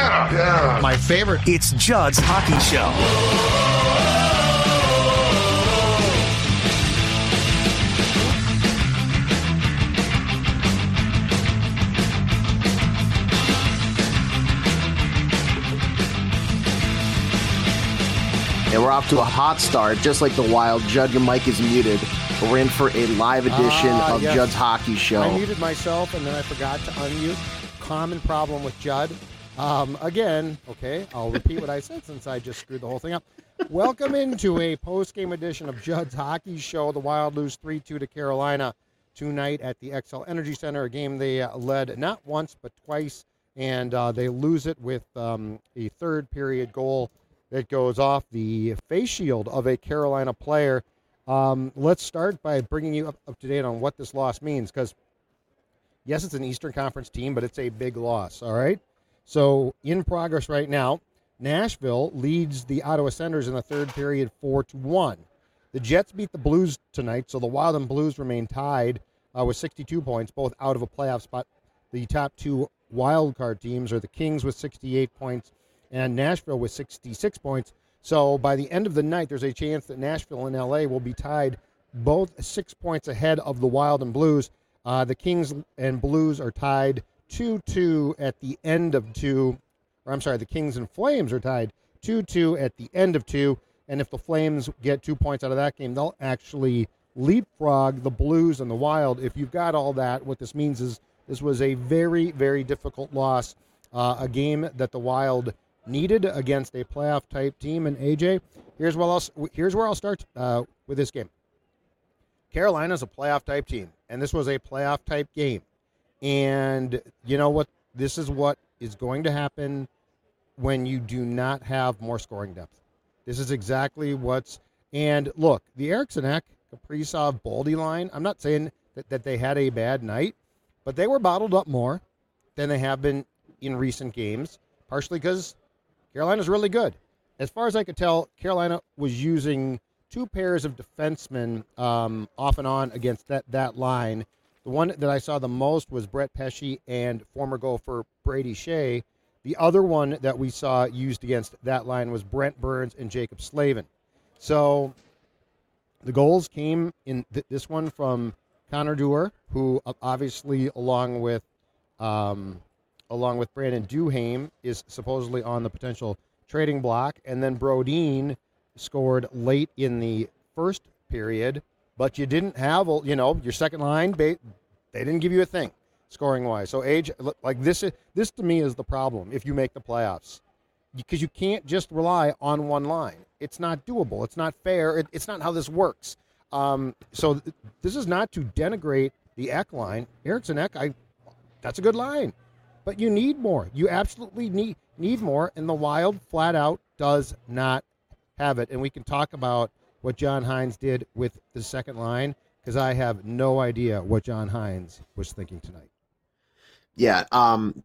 Hockey, yeah. Yeah. My favorite. It's Judd's Hockey Show. And we're off to a hot start, just like the Wild. Judd, your mic is muted. We're in for a live edition Ah, of yes. Judd's Hockey Show. I muted myself and then I forgot to unmute. Common problem with Judd. Um, again, okay, I'll repeat what I said since I just screwed the whole thing up. Welcome into a post-game edition of Judd's Hockey Show. The Wild lose 3-2 to Carolina tonight at the Xcel Energy Center, a game they uh, led not once but twice, and uh, they lose it with um, a third period goal that goes off the face shield of a Carolina player. Um, let's start by bringing you up, up to date on what this loss means because yes, it's an Eastern Conference team, but it's a big loss. All right. So in progress right now, Nashville leads the Ottawa Senators in the third period four to one. The Jets beat the Blues tonight, so the Wild and Blues remain tied uh, with 62 points, both out of a playoff spot. The top two wild card teams are the Kings with 68 points and Nashville with 66 points. So by the end of the night, there's a chance that Nashville and LA will be tied both six points ahead of the Wild and Blues. Uh, the Kings and Blues are tied 2 2 at the end of two. Or I'm sorry, the Kings and Flames are tied 2 2 at the end of two. And if the Flames get two points out of that game, they'll actually leapfrog the Blues and the Wild. If you've got all that, what this means is this was a very, very difficult loss. Uh, a game that the Wild needed against a playoff type team. And AJ, here's where I'll here's where I'll start uh, with this game. Carolina's a playoff type team, and this was a playoff type game. And you know what? This is what is going to happen when you do not have more scoring depth. This is exactly what's. And look, the Eriksson Ek, Kaprizov, Boldy line. I'm not saying that, that they had a bad night, but they were bottled up more than they have been in recent games. Partially because Carolina's really good. As far as I could tell, Carolina was using two pairs of defensemen um, off and on against that, that line. The one that I saw the most was Brett Pesce and former golfer Brady Skjei. The other one that we saw used against that line was Brent Burns and Jaccob Slavin. So the goals came in th- this one from Connor Dewar, who uh, obviously, along with um, along with Brandon Duhaime, is supposedly on the potential trading block. And then Brodin scored late in the first period, but you didn't have, you know, your second line, they, didn't give you a thing scoring wise. So age like this is this to me is the problem if you make the playoffs. Because you can't just rely on one line. It's not doable. It's not fair. It, it's not how this works. Um, so th- this is not to denigrate the Ek line. Eriksson Ek, I that's a good line but you need more. You absolutely need need more, and the Wild flat out does not have it. And we can talk about what John Hynes did with the second line because I have no idea what John Hynes was thinking tonight. Yeah, um,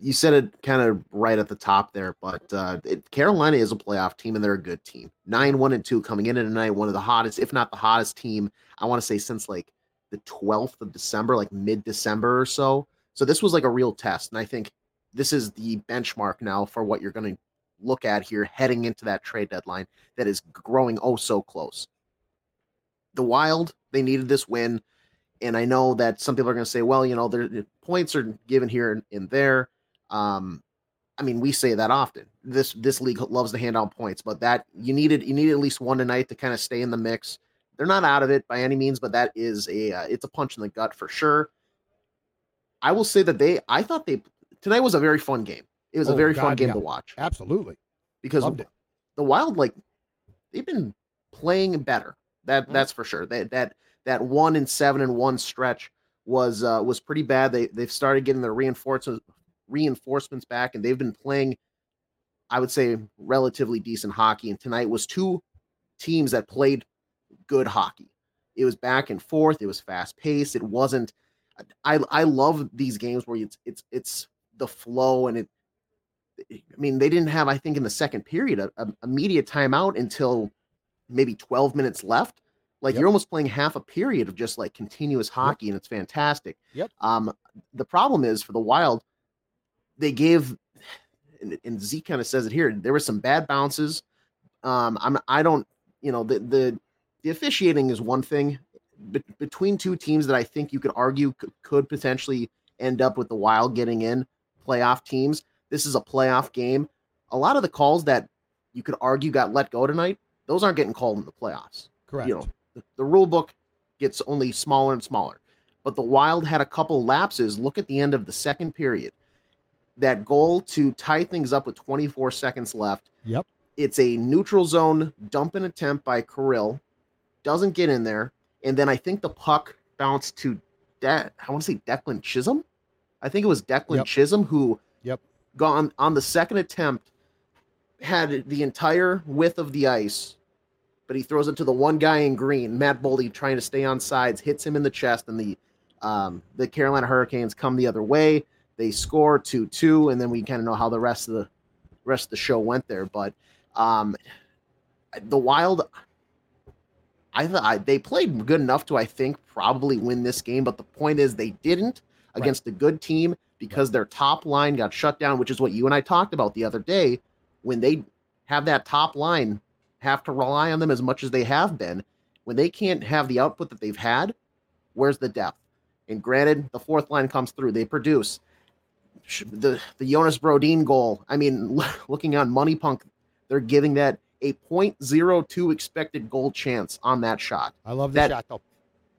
you said it kind of right at the top there, but uh, it, Carolina is a playoff team and they're a good team. Nine, one, and two coming in tonight, one of the hottest, if not the hottest team, I want to say since like the 12th of December, like mid December or so. So this was like a real test. And I think this is the benchmark now for what you're going to look at here heading into that trade deadline that is growing oh so close. The Wild, they needed this win. And I know that some people are going to say, well, you know, their points are given here and, and there. Um, I mean, we say that often. This this league loves to hand out points, but that you needed you needed at least one tonight to kind of stay in the mix. They're not out of it by any means, but that is a uh, it's a punch in the gut for sure. I will say that they I thought they tonight was a very fun game. It was a Oh, very fun game yeah. to watch Absolutely. because the Wild like they've been playing better. That Mhm. that's for sure. That that that one and seven and one stretch was uh, was pretty bad. They they've started getting their reinforcements reinforcements back, and they've been playing, I would say, relatively decent hockey. And tonight was two teams that played good hockey. It was back and forth. It was fast paced. It wasn't. I I love these games where it's it's it's the flow and it. I mean, they didn't have I think in the second period a, a immediate timeout until maybe 12 minutes left. Like Yep. you're almost playing half a period of just like continuous hockey, and it's fantastic. Yep. Um, the problem is for the Wild, they gave, and, and Zeke kind of says it here. There were some bad bounces. Um, I'm I don't, you know, the the the officiating is one thing. Be- between two teams that I think you could argue could, could potentially end up with the Wild getting in playoff teams. This is a playoff game. A lot of the calls that you could argue got let go tonight, those aren't getting called in the playoffs Correct. you know the, the rule book gets only smaller and smaller but the wild had a couple lapses look at the end of the second period that goal to tie things up with 24 seconds left Yep. it's a neutral zone dump and attempt by Kirill doesn't get in there and then i think the puck bounced to De- i want to say declan chisholm i think it was declan Yep. chisholm who. Gone on the second attempt had the entire width of the ice but he throws it to the one guy in green, Matt Boldy, trying to stay on sides, hits him in the chest, and the um, the Carolina Hurricanes come the other way. They score two two, and then we kind of know how the rest of the rest of the show went there. But um, the Wild, I thought they played good enough to I think probably win this game, but the point is they didn't against a good team because their top line got shut down, which is what you and I talked about the other day. When they have that top line have to rely on them as much as they have been, when they can't have the output that they've had, where's the depth? And granted, the fourth line comes through, they produce. The the Jonas Brodin goal. I mean, looking on MoneyPuck, they're giving that a 0.02 expected goal chance on that shot. I love the that- shot though.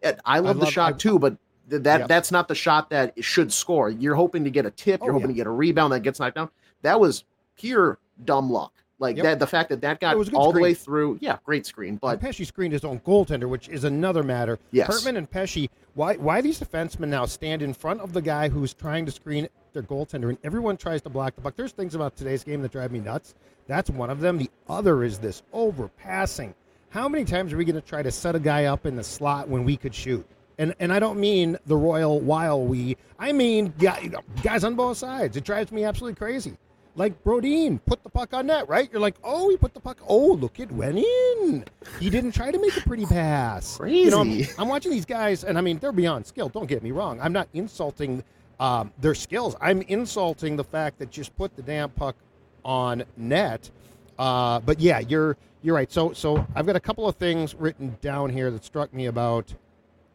And I love the shot I- too, but that Yep. that's not the shot that should score. You're hoping to get a tip. You're Oh, hoping yeah. to get a rebound that gets knocked down. That was pure dumb luck. Like Yep. that, the fact that that got It was a good all the way through. Yeah, great screen. But But Pesce screened his own goaltender, which is another matter. Yes. Hartman and Pesce, why why these defensemen now stand in front of the guy who's trying to screen their goaltender, and everyone tries to block the puck. There's things about today's game that drive me nuts. That's one of them. The other is this overpassing. How many times are we going to try to set a guy up in the slot when we could shoot? And and I don't mean the royal while we. I mean guys on both sides. It drives me absolutely crazy. Like Brodin, put the puck on net, right? You're like, oh, he put the puck. Oh, look, it went in. He didn't try to make a pretty pass. You know, I'm, Crazy. I'm watching these guys, and I mean, they're beyond skill. Don't get me wrong. I'm not insulting um, their skills. I'm insulting the fact that just put the damn puck on net. Uh, but yeah, you're you're right. So so I've got a couple of things written down here that struck me about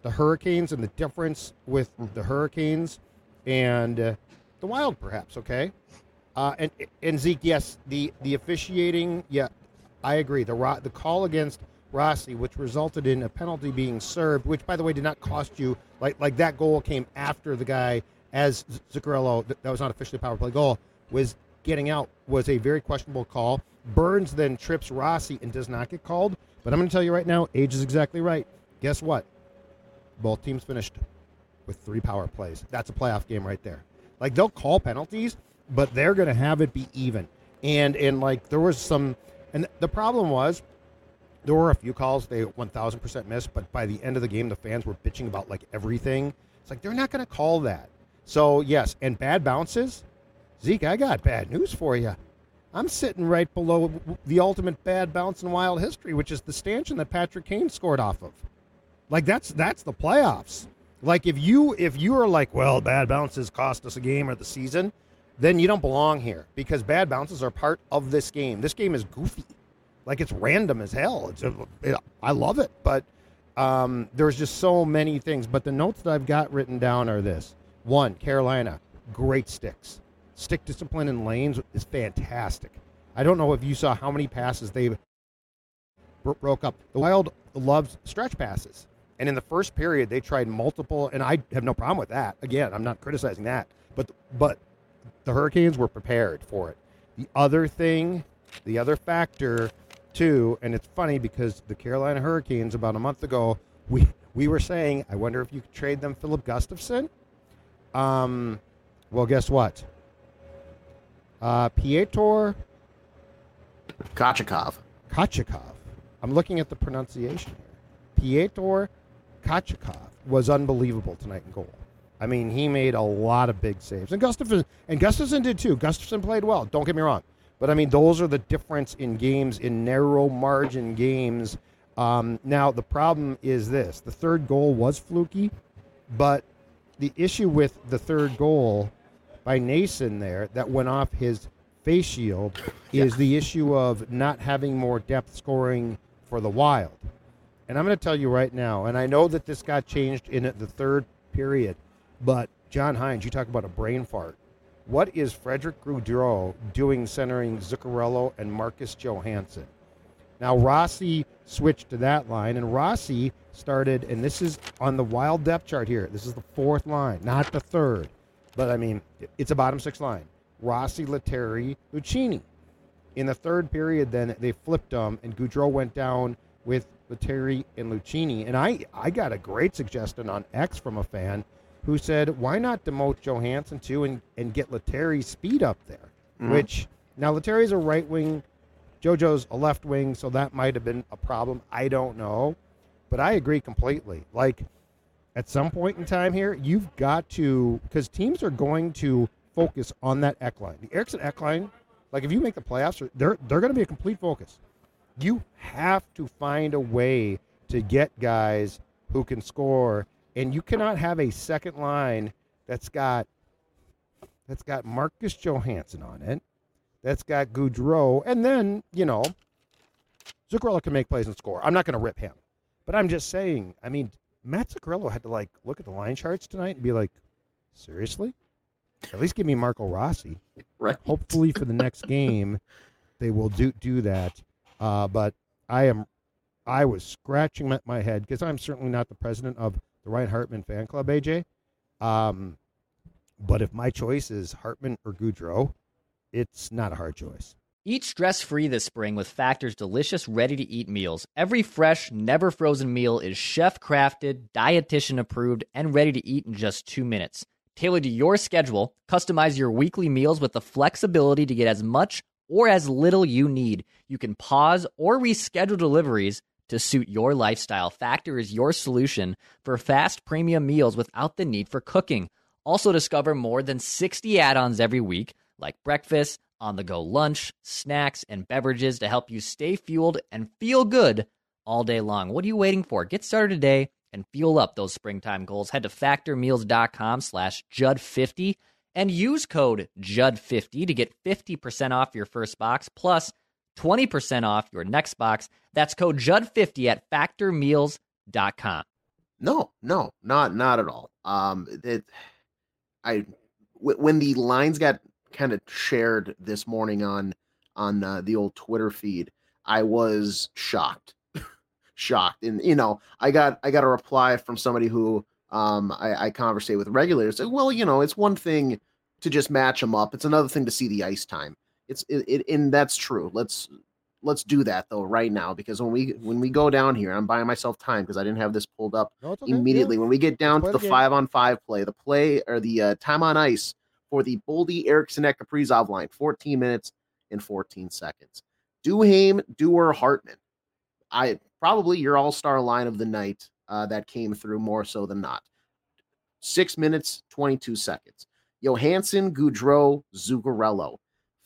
the Hurricanes and the difference with the Hurricanes and uh, the Wild, perhaps. Okay, uh, and and Zeke, yes, the the officiating, yeah, I agree. The the call against Rossi, which resulted in a penalty being served, which by the way did not cost you like like that goal came after the guy as Zuccarello that was not officially a power play goal was getting out was a very questionable call. Burns then trips Rossi and does not get called. But I'm going to tell you right now, age is exactly right. Guess what? Both teams finished with three power plays. That's a playoff game right there. Like they'll call penalties, but they're going to have it be even. And and like there was some, and the problem was there were a few calls they 1000% missed, but by the end of the game, the fans were bitching about like everything. It's like they're not going to call that. So yes, and bad bounces. Zeke, I got bad news for you. I'm sitting right below the ultimate bad bounce in wild history, which is the stanchion that Patrick Kane scored off of. Like that's that's the playoffs. Like if you if you are like, well, bad bounces cost us a game or the season, then you don't belong here because bad bounces are part of this game. This game is goofy, like it's random as hell. It's it, I love it, but um, there's just so many things. But the notes that I've got written down are this: one, Carolina, great sticks, stick discipline in lanes is fantastic. I don't know if you saw how many passes they bro- broke up. The Wild loves stretch passes. And in the first period, they tried multiple, and I have no problem with that. Again, I'm not criticizing that, but but the Hurricanes were prepared for it. The other thing, the other factor, too, and it's funny because the Carolina Hurricanes about a month ago, we we were saying, I wonder if you could trade them Filip Gustavsson. Um, well, guess what? Uh, Piotr Kochikov. Kachikov. I'm looking at the pronunciation here. Piotr Kachikov was unbelievable tonight in goal. I mean, he made a lot of big saves, and Gustavsson and Gustavsson did too. Gustavsson played well. Don't get me wrong, but I mean, those are the difference in games in narrow margin games. Um, now the problem is this: the third goal was fluky, but the issue with the third goal by Nason there that went off his face shield is the issue of not having more depth scoring for the Wild. And I'm going to tell you right now, and I know that this got changed in the third period, but John Hynes, you talk about a brain fart. What is Frederick Gaudreau doing centering Zuccarello and Marcus Johansson? Now, Rossi switched to that line, and Rossi started, and this is on the wild depth chart here. This is the fourth line, not the third. But I mean, it's a bottom six line. Rossi, Lettieri, Lucchini. In the third period, then they flipped them, and Gaudreau went down with Lettieri and Lucchini. And I, I got a great suggestion on X from a fan who said, why not demote Johansson too and, and get Lettieri's speed up there? Mhm. Which, now Lettieri's a right wing, JoJo's a left wing, so that might have been a problem. I don't know. But I agree completely. Like, at some point in time here, you've got to, because teams are going to focus on that Ek line. The Eriksson Ek line, like if you make the playoffs, they're, they're going to be a complete focus. You have to find a way to get guys who can score, and you cannot have a second line that's got that's got Marcus Johansson on it, that's got Gaudreau, and then you know Zuccarello can make plays and score. I'm not going to rip him, but I'm just saying. I mean, Matt Zuccarello had to like look at the line charts tonight and be like, seriously, at least give me Marco Rossi. Right. Hopefully for the next game, they will do do that. Uh, but I am, I was scratching my, my head because I'm certainly not the president of the Ryan Hartman fan club, AJ. Um, but if my choice is Hartman or Gaudreau, it's not a hard choice. Eat stress free this spring with Factor's delicious, ready to eat meals. Every fresh, never frozen meal is chef crafted, dietitian approved, and ready to eat in just two minutes. Tailored to your schedule, customize your weekly meals with the flexibility to get as much or as little you need. You can pause or reschedule deliveries to suit your lifestyle. Factor is your solution for fast premium meals without the need for cooking. Also, discover more than 60 add ons every week, like breakfast, on the go lunch, snacks, and beverages to help you stay fueled and feel good all day long. What are you waiting for? Get started today and fuel up those springtime goals. Head to factormeals.com slash Judd50 and use code JUD50 to get 50% off your first box plus 20% off your next box. That's code JUD50 at factormeals.com. No, no, not not at all. Um, it, I w- when the lines got kind of shared this morning on on uh, the old Twitter feed, I was shocked, shocked, and you know, I got I got a reply from somebody who um I, I conversate with regulators. Well, you know, it's one thing to just match them up; it's another thing to see the ice time. It's it, it and that's true. Let's let's do that though right now because when we when we go down here, I'm buying myself time because I didn't have this pulled up No, okay. immediately Yeah. when we get down to the five on five play, the play or the uh, time on ice for the Boldy Eriksson Ek Kaprizov line, 14 minutes and 14 seconds. Duhaime, Dewar, Hartman. I probably your all-star line of the night uh, that came through more so than not. Six minutes, 22 seconds. Johansson, Gaudreau, Zuccarello.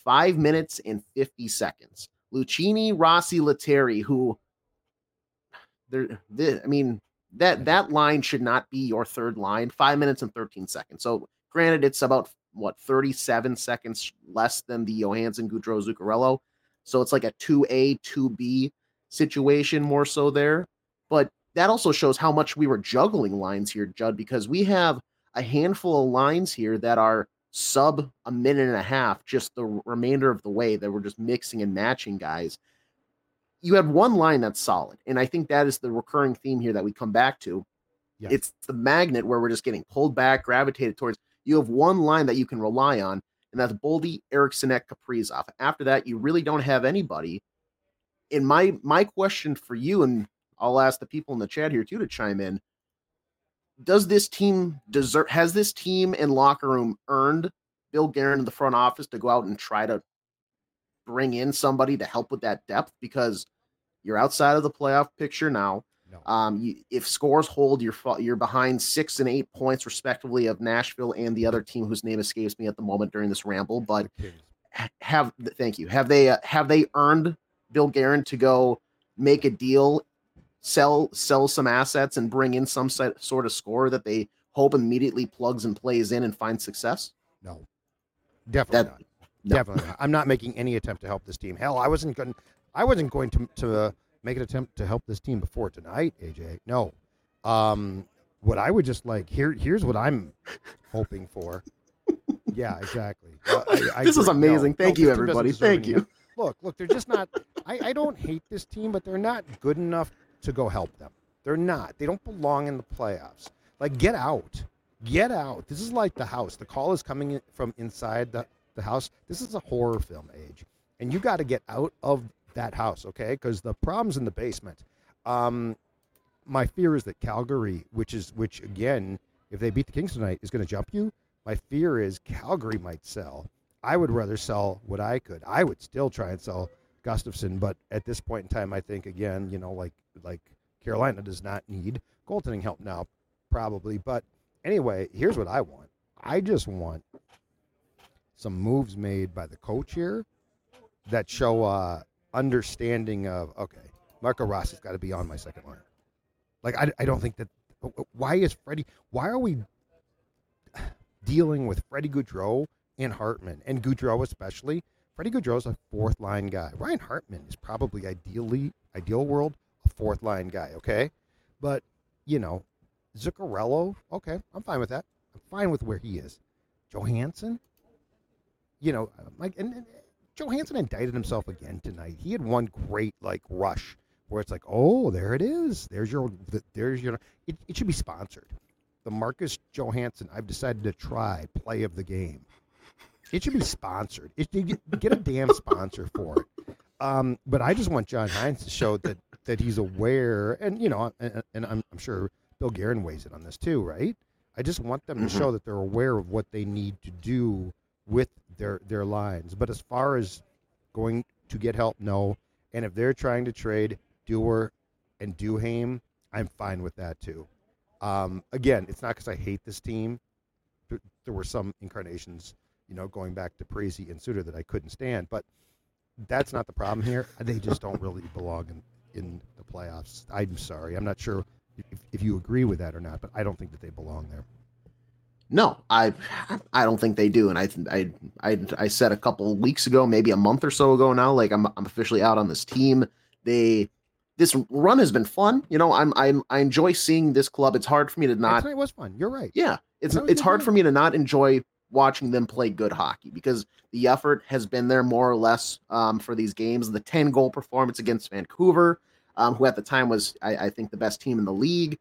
Five minutes and 50 seconds. Lucchini, Rossi, Lettieri, who there, I mean, that that line should not be your third line. Five minutes and 13 seconds. So, granted, it's about what 37 seconds less than the Johansson, Gaudreau, Zuccarello. So it's like a 2A, 2B situation more so there. But that also shows how much we were juggling lines here, Judd, because we have a handful of lines here that are sub a minute and a half, just the remainder of the way that we're just mixing and matching guys. You have one line that's solid. And I think that is the recurring theme here that we come back to. Yes. It's the magnet where we're just getting pulled back, gravitated towards. You have one line that you can rely on, and that's Boldy, Eriksson, at Kaprizov. After that, you really don't have anybody. And my my question for you, and I'll ask the people in the chat here too to chime in. Does this team deserve? Has this team and locker room earned Bill Guerin in the front office to go out and try to bring in somebody to help with that depth because you're outside of the playoff picture now. No. Um, you, if scores hold, you're you're behind six and eight points respectively of Nashville and the other team whose name escapes me at the moment during this ramble. But The Kings. ha- have thank you have they uh, have they earned Bill Guerin to go make a deal, sell sell some assets and bring in some set, sort of score that they hope immediately plugs and plays in and finds success? No, definitely That- not. no. Definitely not. I'm not making any attempt to help this team. Hell, I wasn't going. I wasn't going to to uh, make an attempt to help this team before tonight. AJ, no. Um, what I would just like here. Here's what I'm hoping for. Yeah, exactly. Uh, I- I This is agree. No, amazing. no, Thank this you, everybody. Thank you. Look, look, they're just not. I, I don't hate this team, but they're not good enough to go help them. They're not. They don't belong in the playoffs. Like, get out. Get out. This is like the house. The call is coming in from inside the, the house. This is a horror film age. And you got to get out of that house, okay? Because the problem's in the basement. Um, my fear is that Calgary, which is, which again, if they beat the Kings tonight, is going to jump you. My fear is Calgary might sell. I would rather sell what I could. I would still try and sell Gustavsson, but at this point in time, I think again, you know, like like Carolina does not need goaltending help now, probably. But anyway, here's what I want. I just want some moves made by the coach here that show uh, understanding of okay, Marco Rossi's got to be on my second line. Like I, I don't think that. Why is Freddie? Why are we dealing with Freddie Gaudreau and Hartman and Gaudreau especially? Freddie Gaudreau's a fourth line guy. Ryan Hartman is probably ideally ideal world fourth line guy. Okay, but you know, Zuccarello. Okay, I'm fine with that. I'm fine with where he is. Johansson. You know, like, Mike and, and Johansson indicted himself again tonight. He had one great like rush where it's like, oh, there it is. There's your, there's your. It, it should be sponsored. The Marcus Johansson. I've decided to try play of the game. It should be sponsored. It you get, get a damn sponsor for it. Um, but I just want John Hynes to show that that he's aware, and you know, and, and I'm, I'm sure Bill Guerin weighs it on this too, right? I just want them to show that they're aware of what they need to do with their their lines. But as far as going to get help, no. And if they're trying to trade Dewar and Duhaime, I'm fine with that too. Um, again, it's not because I hate this team. There, there were some incarnations, you know, going back to Parise and Suter that I couldn't stand, but that's not the problem here. They just don't really belong in, in the playoffs. I'm sorry. I'm not sure if, if you agree with that or not, but I don't think that they belong there. No, I I don't think they do. And I I I, I said a couple of weeks ago, maybe a month or so ago now, like I'm I'm officially out on this team. They this run has been fun. You know, I'm I'm I enjoy seeing this club. It's hard for me to not tonight was fun. You're right. yeah, it's it's hard for me to not enjoy watching them play good hockey because the effort has been there more or less um, for these games. The 10 goal performance against Vancouver, um, who at the time was I, I think the best team in the league.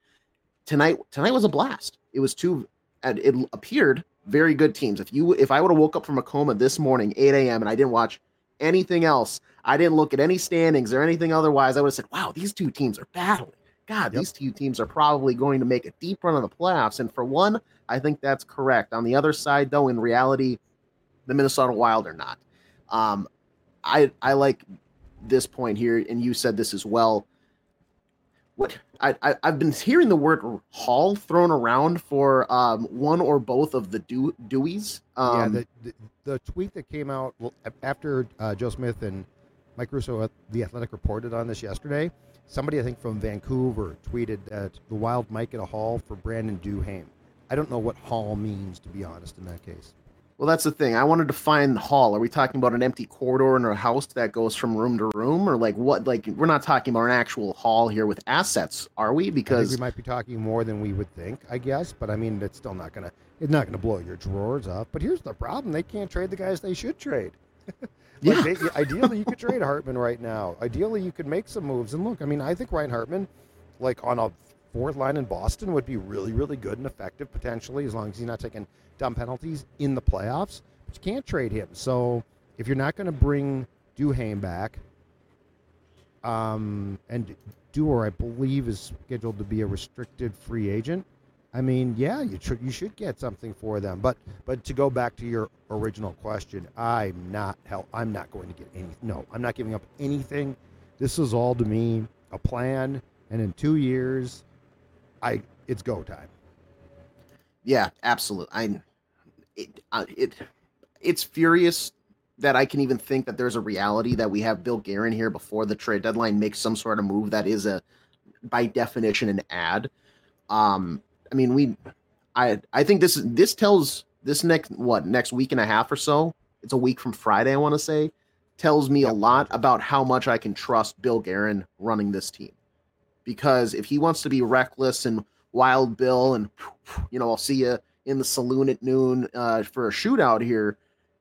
Tonight tonight was a blast. It was two it appeared very good teams. If you if I would have woke up from a coma this morning, 8 a.m. and I didn't watch anything else, I didn't look at any standings or anything otherwise, I would have said, Wow, these two teams are battling. God, Yep. these two teams are probably going to make a deep run of the playoffs. And for one, I think that's correct. On the other side, though, in reality, the Minnesota Wild are not. Um, I I like this point here, and you said this as well. What I, I I've been hearing the word haul thrown around for um, one or both of the Dew, Deweys. Um, yeah, the, the the tweet that came out after uh, Joe Smith and Mike Russo at the Athletic reported on this yesterday. Somebody I think from Vancouver tweeted that the Wild might get a haul for Brandon Duhaime. I don't know what haul means to be honest in that case. Well, that's the thing. I wanted to find Hall. Are we talking about an empty corridor in a house that goes from room to room, or like what? Like we're not talking about an actual hall here with assets, are we? Because we might be talking more than we would think, I guess. But I mean, it's still not gonna it's not gonna blow your drawers up. But here's the problem: they can't trade the guys they should trade. Yeah. They, ideally, you could trade Hartman right now. Ideally, you could make some moves. And look, I mean, I think Ryan Hartman, like on a fourth line in Boston, would be really, really good and effective potentially, as long as he's not taking dumb penalties in the playoffs. But you can't trade him. So if you're not going to bring Duhaime back, um, and Dewar, I believe, is scheduled to be a restricted free agent. I mean, yeah, you should you should get something for them. But but to go back to your original question, I'm not hell. I'm not going to get any. No, I'm not giving up anything. This is all to me a plan, and in two years, I it's go time. Yeah, absolutely. I it uh, it it's furious that I can even think that there's a reality that we have Bill Guerin here before the trade deadline makes some sort of move that is a by definition an add. Um, I mean, we, I I think this this tells this next what next week and a half or so. It's a week from Friday, I want to say, tells me a lot about how much I can trust Bill Guerin running this team. Because if he wants to be reckless and wild Bill, and you know, I'll see you in the saloon at noon uh, for a shootout here,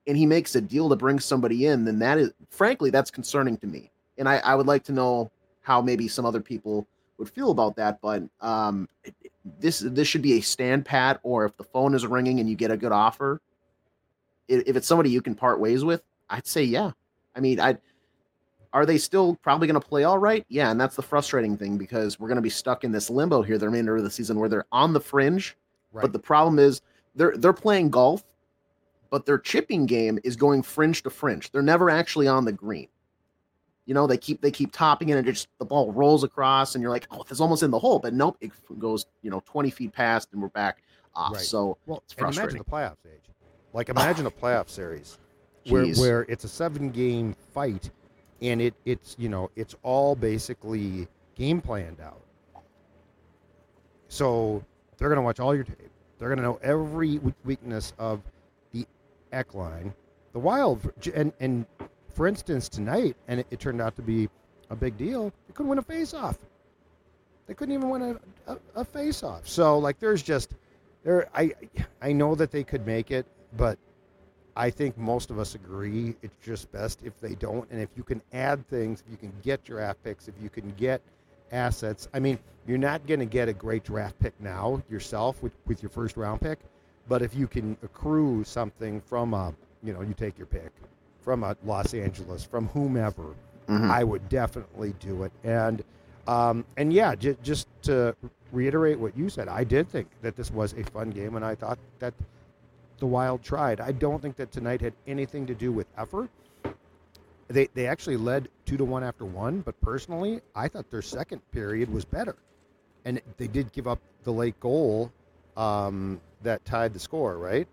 and he makes a deal to bring somebody in, then that is, frankly, that's concerning to me. And I, I would like to know how maybe some other people would feel about that. But um, this this should be a stand pat, or if the phone is ringing and you get a good offer, if, it's somebody you can part ways with, I'd say yeah. I mean, I are they still probably going to play all right? Yeah, and that's the frustrating thing because we're going to be stuck in this limbo here the remainder of the season where they're on the fringe, Right. but the problem is they're they're playing golf, but their chipping game is going fringe to fringe. They're never actually on the green. You know, they keep they keep topping it and just the ball rolls across, and you're like, oh, it's almost in the hole, but nope, it goes you know 20 feet past, and we're back off. Right. So Well, It's and imagine frustrating. the playoffs age. Like imagine a playoff series where Jeez. where it's a seven game fight, and it it's you know it's all basically game planned out. So they're gonna watch all your tape. They're gonna know every weakness of the Ek line, the Wild, and and for instance tonight, and it, it turned out to be a big deal. They couldn't win a face off. They couldn't even win a, a, a face off. So like there's just there I I know that they could make it, but I think most of us agree it's just best if they don't. And if you can add things, if you can get draft picks, if you can get assets. I mean, you're not going to get a great draft pick now yourself with, with your first round pick, but if you can accrue something from a, you know, you take your pick from a Los Angeles, from whomever, Mhm. I would definitely do it. And um, and yeah, j- just to reiterate what you said, I did think that this was a fun game, and I thought that the Wild tried. I don't think that tonight had anything to do with effort. They they actually led two to one after one, but personally, I thought their second period was better, and they did give up the late goal um, that tied the score, right?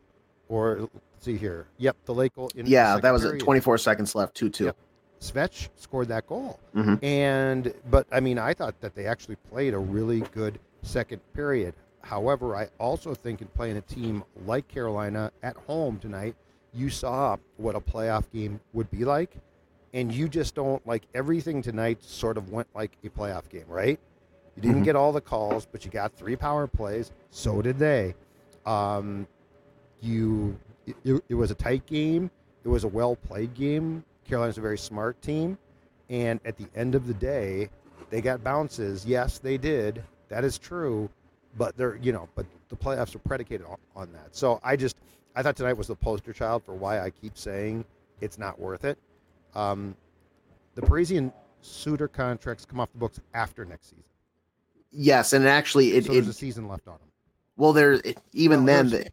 Or let's see here, yep, the late goal. In yeah, that was it. 24 seconds left, two two. Yep. Svech scored that goal. Mhm. And but I mean, I thought that they actually played a really good second period. However, I also think in playing a team like Carolina at home tonight, you saw what a playoff game would be like, and you just don't like everything tonight. Sort of went like a playoff game, right? You didn't Mhm. get all the calls, but you got three power plays. So did they. Um, you, it, it was a tight game. It was a well played game. Carolina's a very smart team, and at the end of the day, they got bounces. Yes, they did. That is true, but they're you know, but the playoffs are predicated on, on that. So I just I thought tonight was the poster child for why I keep saying it's not worth it. Um, the Parisian suitor contracts come off the books after next season, Yes, and actually, it, so it there's a season left on them. well, there it, even Well, then, the,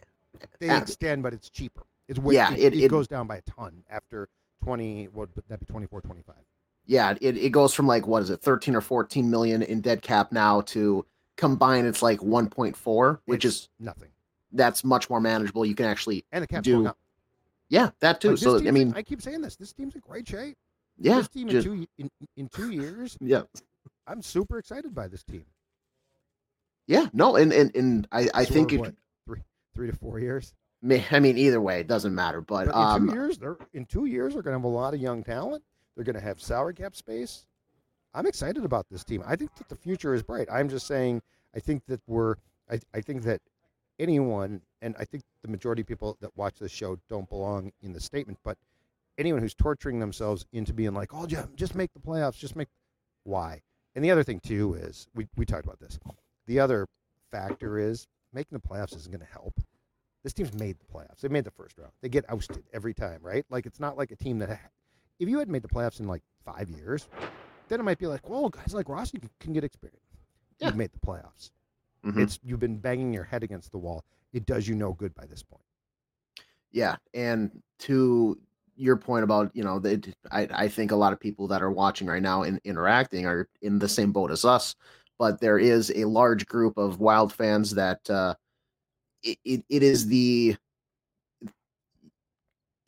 They Ah. extend, but it's cheaper. It's way, Yeah, it, it- it it- goes down by a ton after twenty. What would that be? 24, 25. yeah, it, it goes from like what is it, 13 or 14 million in dead cap now to combine, it's like 1.4, which It's is nothing. that's much more manageable. You can actually, And the cap's do going up. yeah, that too. Like, so I mean, I keep saying this. This team's in great shape. yeah, this team in two in, in two years, yeah, I'm super excited by this team. yeah, no, and and and I I So think it. what, three three to four years. I mean, either way, it doesn't matter. But, But in um, two years, they're in two years they're going to have a lot of young talent. They're going to have salary cap space. I'm excited about this team. I think that the future is bright. I'm just saying. I think that we're. I, I think that anyone, and I think the majority of people that watch this show don't belong in the statement, but anyone who's torturing themselves into being like, "Oh, just just make the playoffs, just make," why? And the other thing too is we we talked about this. The other factor is making the playoffs isn't going to help. This team's made the playoffs. They made the first round. They get ousted every time, right? Like it's not like a team that, ha- if you had made the playoffs in like five years, then it might be like, well, guys like Rossi can, can get experience. Yeah. You've made the playoffs. Mhm. It's you've been banging your head against the wall. It does you no good by this point. Yeah, and to your point about you know that I I think a lot of people that are watching right now and interacting are in the same boat as us, but there is a large group of Wild fans that uh, it, it, it is the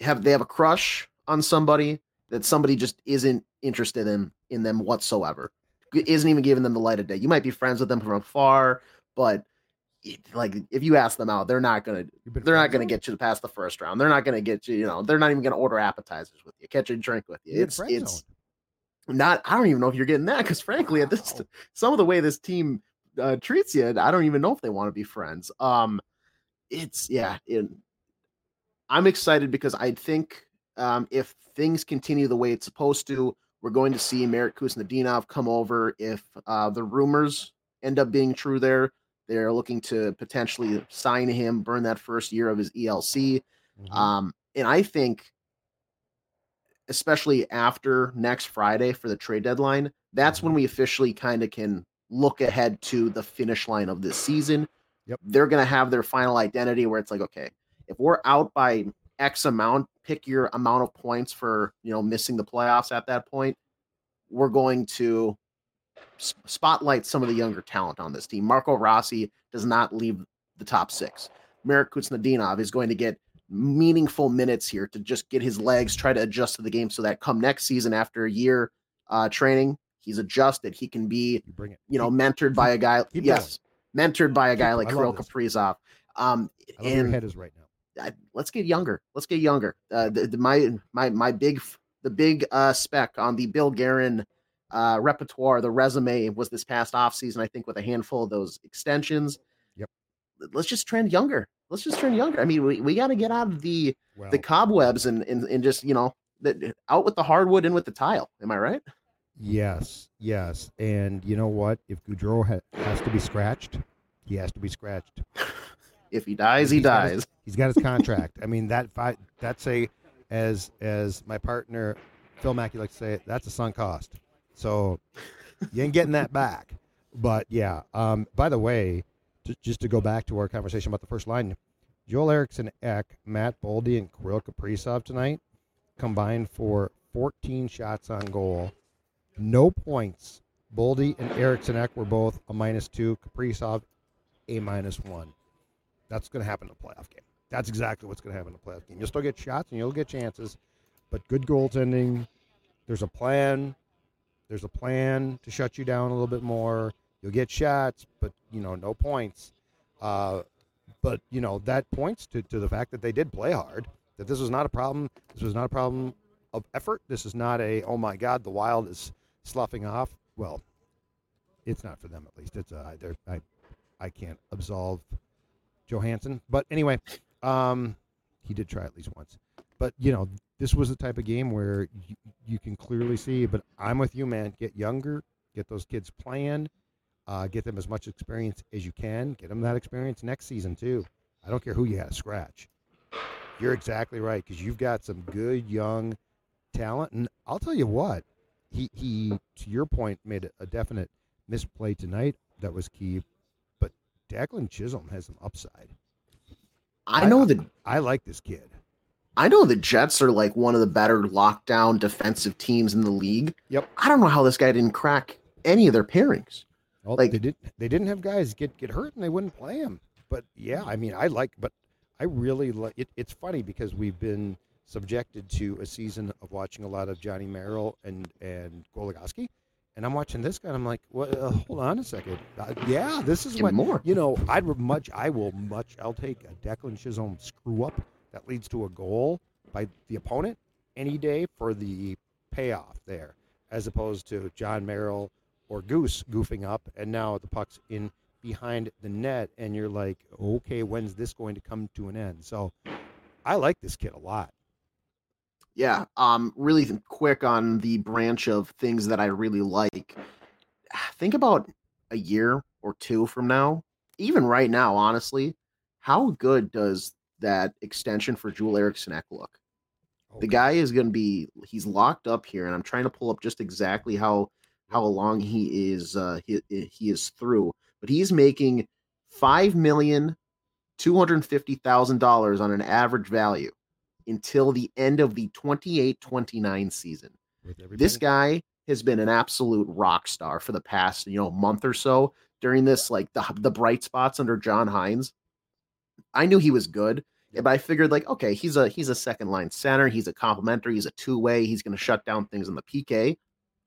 have they have a crush on somebody that somebody just isn't interested in in them whatsoever isn't even giving them the light of day you might be friends with them from afar but it, like if you ask them out they're not gonna they're not going to zone? get you past the first round. They're not going to get you, you know, they're not even going to order appetizers with you, catch a drink with you. You've It's it's not. I don't even know if you're getting that because frankly, at this some of the way this team uh, treats you, I don't even know if they want to be friends. Um, it's yeah. It, I'm excited because I think um, if things continue the way it's supposed to, we're going to see Marat Khusnutdinov come over. If uh, the rumors end up being true, there they're looking to potentially sign him, burn that first year of his ELC. Mhm. Um, and I think, especially after next Friday for the trade deadline, that's when we officially kind of can look ahead to the finish line of this season. Yep. They're going to have their final identity where it's like, okay, if we're out by X amount, pick your amount of points for, you know, missing the playoffs at that point. We're going to spotlight some of the younger talent on this team. Marco Rossi does not leave the top six. Marat Khusnutdinov is going to get meaningful minutes here to just get his legs, try to adjust to the game so that come next season after a year uh, training, he's adjusted. He can be, You you know, mentored by a guy. yes, mentored by a guy like Kirill. Kaprizov. Um, I love your and head is right now. I, let's get younger. Let's get younger. Uh, the, the- my my my big the big uh, spec on the Bill Guerin uh, repertoire, the resume was this past offseason, I think, with a handful of those extensions. Yep. Let's just trend younger. Let's just trend younger. I mean, we, we got to get out of the Well, the cobwebs and, and and just you know the, out with the hardwood and with the tile. Am I right? yes, yes, and you know what? If Gaudreau ha- has to be scratched, he has to be scratched. If he dies, he He's dies. He's got his contract. I mean that. That's a as as my partner Phil Mackey likes to say. That's a sunk cost. So you ain't getting that back. But yeah. Um. By the way, to, just to go back to our conversation about the first line, Joel Eriksson Ek, Matt Boldy, and Kirill Kaprizov tonight combined for 14 shots on goal, no points. Boldy and Erickson Eck were both a minus two. Kaprizov a minus one. That's going to happen in a playoff game. That's exactly what's going to happen in a playoff game. You'll still get shots and you'll get chances, but good goaltending. There's a plan. There's a plan to shut you down a little bit more. You'll get shots, but you know, no points. Uh, but you know that points to, to the fact that they did play hard. That this was not a problem. This was not a problem of effort. This is not a oh my god, the Wild is sloughing off. Well, it's not for them at least. It's uh, I I can't absolve Johansson. But anyway, um, he did try at least once. But you know, this was the type of game where you, you can clearly see. But I'm with you, man. Get younger, get those kids playing, uh, get them as much experience as you can. Get them that experience next season too. I don't care who you had to scratch. You're exactly right because you've got some good young talent, and I'll tell you what. He he to your point made a definite misplay tonight that was key, but Declan Chisholm has some upside. I know that I like this kid. I know the Jets are like one of the better lockdown defensive teams in the league. Yep. I don't know how this guy didn't crack any of their pairings. Well, Like- they didn't they didn't have guys get get hurt and they wouldn't play him. But yeah, I mean, I like, but I really like it. It's funny because we've been subjected to a season of watching a lot of Johnny Merrill and and Goligoski, and I'm watching this guy. and I'm like, well, uh, hold on a second. Uh, yeah, this is what more. you know. I'd much, I will much, I'll take a Declan Chisholm screw up that leads to a goal by the opponent any day for the payoff there, as opposed to Jon Merrill or Goose goofing up, and now the puck's in behind the net, and you're like, okay, when's this going to come to an end? So, I like this kid a lot. Yeah. Um, really quick on the branch of things that I really like. Think about a year or two from now, even right now, honestly, how good does that extension for Joel Eriksson Ek look? The guy is going to be he's locked up here, and I'm trying to pull up just exactly how how long he is uh, he he is through, but he's making five million two hundred fifty thousand dollars on an average value until the end of the 28-29 season. This guy has been an absolute rock star for the past, you know, month or so during this like the the bright spots under John Hynes. I knew he was good, but I figured like, okay, he's a he's a second line center, he's a complementary, he's a two-way, he's going to shut down things in the PK.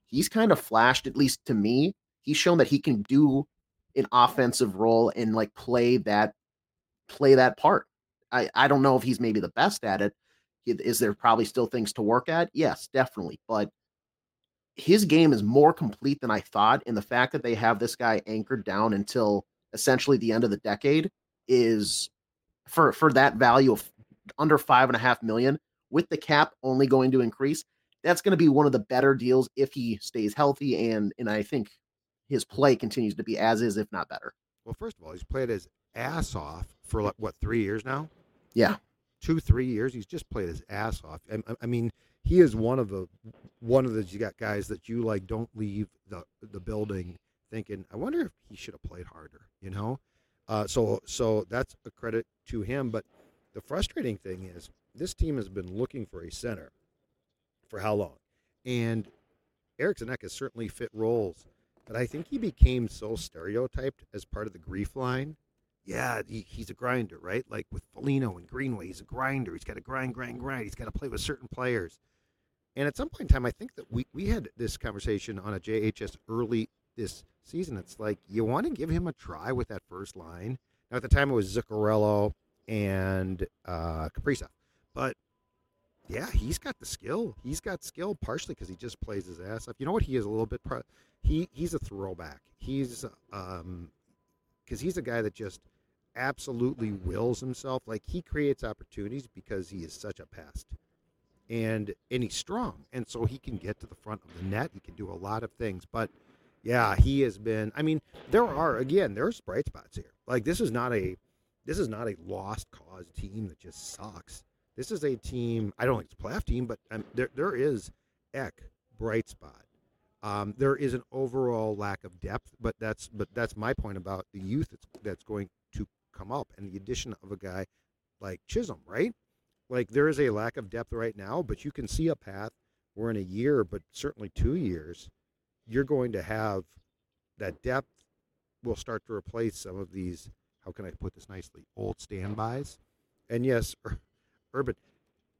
He's kind of flashed at least to me. He's shown that he can do an offensive role and like play that play that part. I I don't know if he's maybe the best at it. Is there probably still things to work at? Yes, definitely, but his game is more complete than I thought. And the fact that they have this guy anchored down until essentially the end of the decade is for for that value of under five and a half million with the cap only going to increase. That's going to be one of the better deals if he stays healthy and and I think his play continues to be as is, if not better. Well, first of all, he's played his ass off for like what three years now? Yeah. Two, three years. He's just played his ass off. I, I- mean, he is one of the one of the you got guys that you like don't leave the the building thinking, I wonder if he should have played harder. You know, uh, so so that's a credit to him. But the frustrating thing is, this team has been looking for a center for how long? And Eriksson Ek has certainly fit roles, but I think he became so stereotyped as part of the GREF line. Yeah, he, he's a grinder, right? Like with Foligno and Greenway, he's a grinder. He's got to grind, grind, grind. He's got to play with certain players. And at some point in time, I think that we, we had this conversation on a JHS early this season. It's like you want to give him a try with that first line. Now, at the time, it was Zuccarello and uh. But yeah, he's got the skill. He's got skill partially because he just plays his ass off. You know what? He is a little bit. Pro- he he's a throwback. He's um because he's a guy that just absolutely wills himself. Like he creates opportunities because he is such a pest, and and he's strong, and so he can get to the front of the net. He can do a lot of things, but. Yeah, he has been. I mean, there are again, there's bright spots here. Like this is not a, this is not a lost cause team that just sucks. This is a team. I don't think it's a playoff team, but um, there there is Ek bright spot. Um, there is an overall lack of depth, but that's but that's my point about the youth that's that's going come up and the addition of a guy like Chisholm, right? Like there is a lack of depth right now, but you can see a path where in a year, but certainly two years, you're going to have that depth will start to replace some of these. How can I put this nicely? Old standbys, and yes, Urban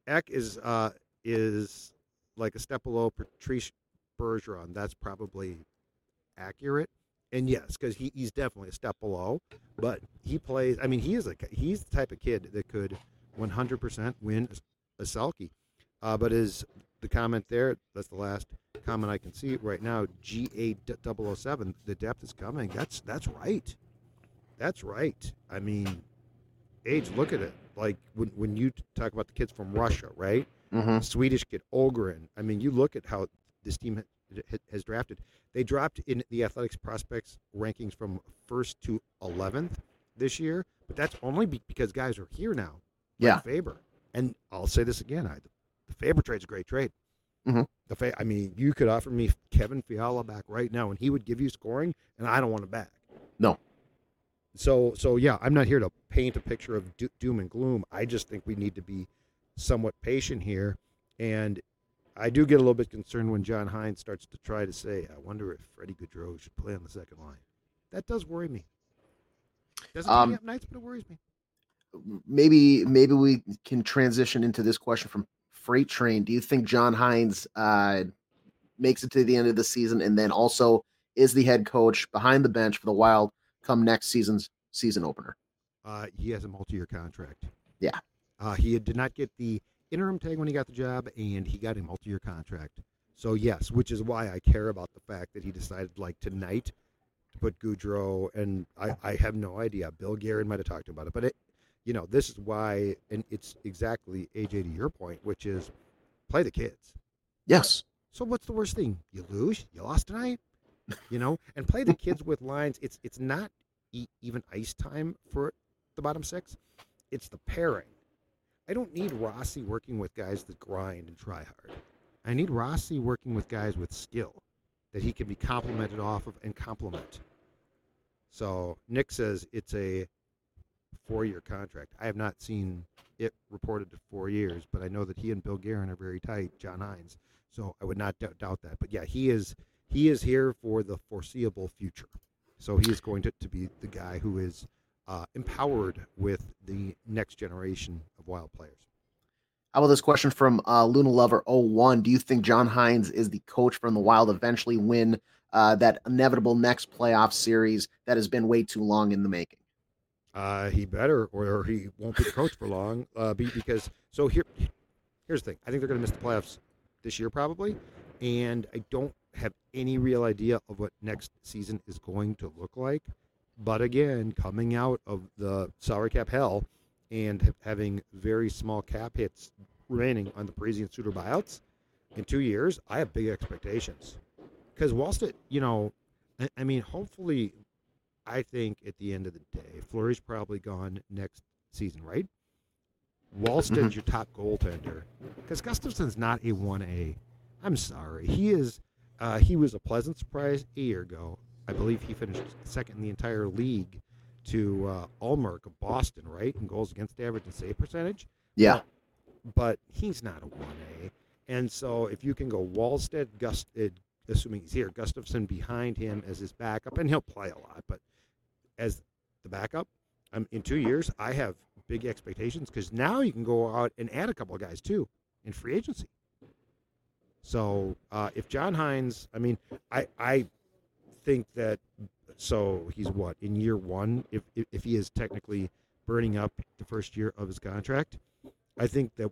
Ek is uh, is like a step below Patrice Bergeron. That's probably accurate. And yes, because he, he's definitely a step below, but he plays. I mean, he is a he's the type of kid that could 100% win a Selke. Uh, but is the comment there? That's the last comment I can see right now. G A 007. The depth is coming. That's that's right. That's right. I mean, age. Look at it. Like when when you talk about the kids from Russia, right? Mm-hmm. Swedish kid Ohgren. I mean, you look at how this team has drafted. They dropped in the athletics prospects rankings from first to eleventh this year, but that's only because guys are here now. like Yeah. Faber. And I'll say this again: I, the Faber trade's a great trade. Mhm. The Fa- I mean, you could offer me Kevin Fiala back right now, and he would give you scoring, and I don't want him back. No. So, so yeah, I'm not here to paint a picture of do- doom and gloom. I just think we need to be somewhat patient here, and I do get a little bit concerned when John Hynes starts to try to say, "I wonder if Freddie Gaudreau should play on the second line." That does worry me. Doesn't Um, me up nights, but it worries me. maybe maybe we can transition into this question from Freight Train. Do you think John Hynes uh, makes it to the end of the season and then also is the head coach behind the bench for the Wild come next season's season opener? Uh, he has a multi-year contract. Yeah. Uh, he did not get the interim tag when he got the job, and he got a multi-year contract. So yes, which is why I care about the fact that he decided, like tonight, to put Gaudreau, and I, I have no idea. Bill Guerin might have talked about it, but it, you know, this is why, and it's exactly AJ to your point, which is play the kids. Yes. So what's the worst thing? You lose. You lost tonight. You know, and play the kids with lines. It's it's not e- even ice time for the bottom six. It's the pairing. I don't need Rossi working with guys that grind and try hard. I need Rossi working with guys with skill that he can be complimented off of and complement. So Nick says it's a four-year contract. I have not seen it reported to four years, but I know that he and Bill Guerin are very tight. John Hynes, so I would not doubt, doubt that. But yeah, he is he is here for the foreseeable future. So he is going to, to be the guy who is uh, empowered with the next generation of wild players. How about this question from uh, Luna Lover 01? Do you think John Hynes is the coach from the Wild eventually win uh, that inevitable next playoff series that has been way too long in the making? Uh, he better, or he won't be the coach for long. Uh, be, because so here, here's the thing. I think they're going to miss the playoffs this year probably, and I don't have any real idea of what next season is going to look like. But again, coming out of the salary cap hell and having very small cap hits remaining on the Parise and Suter buyouts in two years, I have big expectations. Because Wallstedt, you know, I, I, mean, hopefully, I think at the end of the day, Fleury's probably gone next season, right? Wallstedt's mm-hmm. your top goaltender because Gustavsson's not a 1A. I'm sorry. He is uh, he was a pleasant surprise a year ago. I believe he finished second in the entire league to uh, Ullmark of Boston, right, in goals against average and save percentage. Yeah, but, but he's not a one A, and so if you can go Wallstedt, Gust, assuming he's here, Gustavsson behind him as his backup, and he'll play a lot, but as the backup, um, in two years, I have big expectations because now you can go out and add a couple of guys too in free agency. So uh, if John Hynes, I mean, I I think that so he's what in year one if, if he is technically burning up the first year of his contract, I think that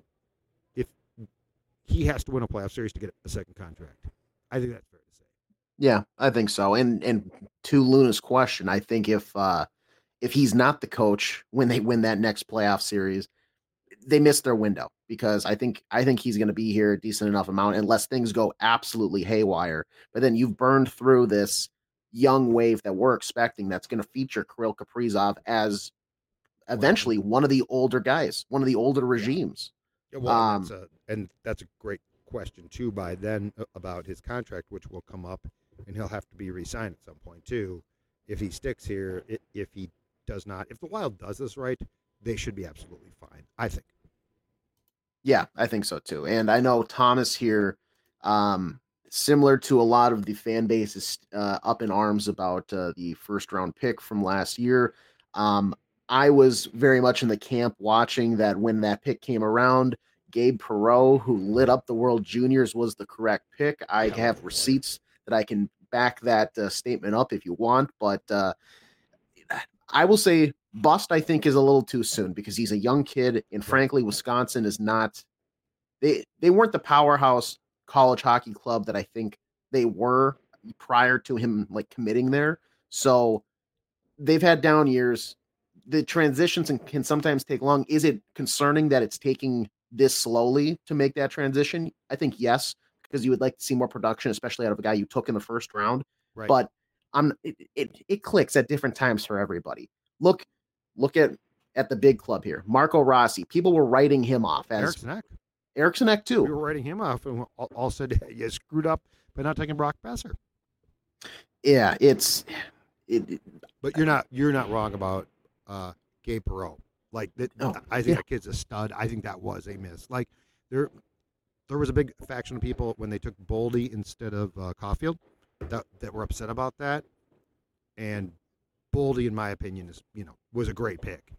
if he has to win a playoff series to get a second contract, I think that's fair to say. Yeah, I think so. And and to Luna's question, I think if uh if he's not the coach when they win that next playoff series, they missed their window because I think I think he's going to be here a decent enough amount unless things go absolutely haywire. But then you've burned through this young wave that we're expecting that's going to feature Kirill Kaprizov as eventually one of the older guys, one of the older regimes. Yeah, well, um, that's a, and that's a great question too. By then uh, about his contract, which will come up, and he'll have to be re-signed at some point too. If he sticks here, if he does not, if the Wild does this right, they should be absolutely fine. I think. Yeah, I think so too. And I know Thomas here, um, similar to a lot of the fan base, is uh, up in arms about uh, the first round pick from last year. Um, I was very much in the camp watching that when that pick came around. Gabe Perreault, who lit up the World Juniors, was the correct pick. I have receipts that I can back that uh, statement up if you want, but uh, I will say bust I think is a little too soon because he's a young kid and frankly Wisconsin is not they they weren't the powerhouse college hockey club that I think they were prior to him like committing there. So they've had down years. The transitions can sometimes take long. Is it concerning that it's taking this slowly to make that transition? I think yes, because you would like to see more production, especially out of a guy you took in the first round. Right. But I'm it, it, it clicks at different times for everybody. Look, look at at the big club here. Marco Rossi. People were writing him off as Ek. Eriksson too. We were writing him off and all, said you screwed up by not taking Brock Boeser. Yeah, it's it, it, But you're not you're not wrong about uh Gabe Perreault. Like that, oh, I think yeah. that kid's a stud. I think that was a miss. Like there there was a big faction of people when they took Boldy instead of uh, Caufield that that were upset about that. And Boldy, in my opinion, is you know was a great pick.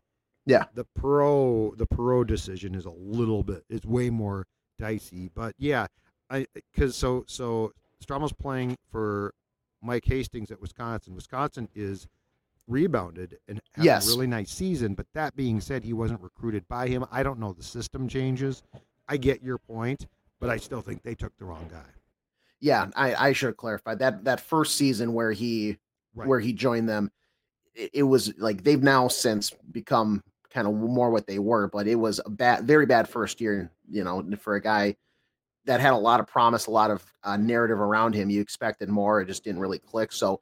Yeah. The pro the pro decision is a little bit it's way more dicey, but yeah, I because so so Stramel's playing for Mike Hastings at Wisconsin. Wisconsin is rebounded and had yes. a really nice season. But that being said, he wasn't recruited by him. I don't know the system changes. I get your point, but I still think they took the wrong guy. Yeah, I, I should have clarified that that first season where he right. where he joined them, it, it was like they've now since become kind of more what they were, but it was a bad, very bad first year. You know, for a guy that had a lot of promise, a lot of uh, narrative around him, you expected more. It just didn't really click. So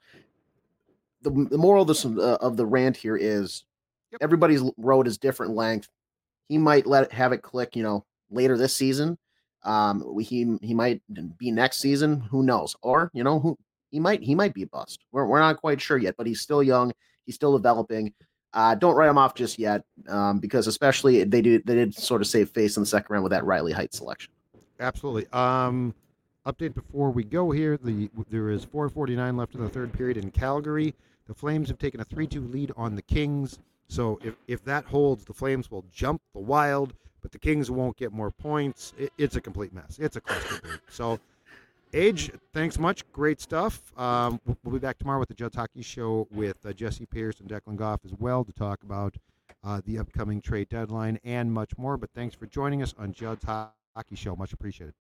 the, the moral of the uh, of the rant here is yep. everybody's road is different length. He might let it have it click, you know, later this season. Um, he he might be next season. Who knows? Or you know, who he might he might be a bust. We're we're not quite sure yet, but he's still young. He's still developing. Uh, don't write him off just yet, um, because especially they do they did sort of save face in the second round with that Riley Heidt selection. Absolutely. Um, update before we go here. The there is 4:49 left in the third period in Calgary. The Flames have taken a 3-2 lead on the Kings. So if if that holds, the Flames will jump the Wild, but the Kings won't get more points. It, it's a complete mess. It's a cluster. so. AJ, thanks much. Great stuff. Um, we'll- be back tomorrow with the Judd's Hockey Show with uh, Jesse Pierce and Declan Goff as well to talk about uh, the upcoming trade deadline and much more. But thanks for joining us on Judd's Hockey Show. Much appreciated.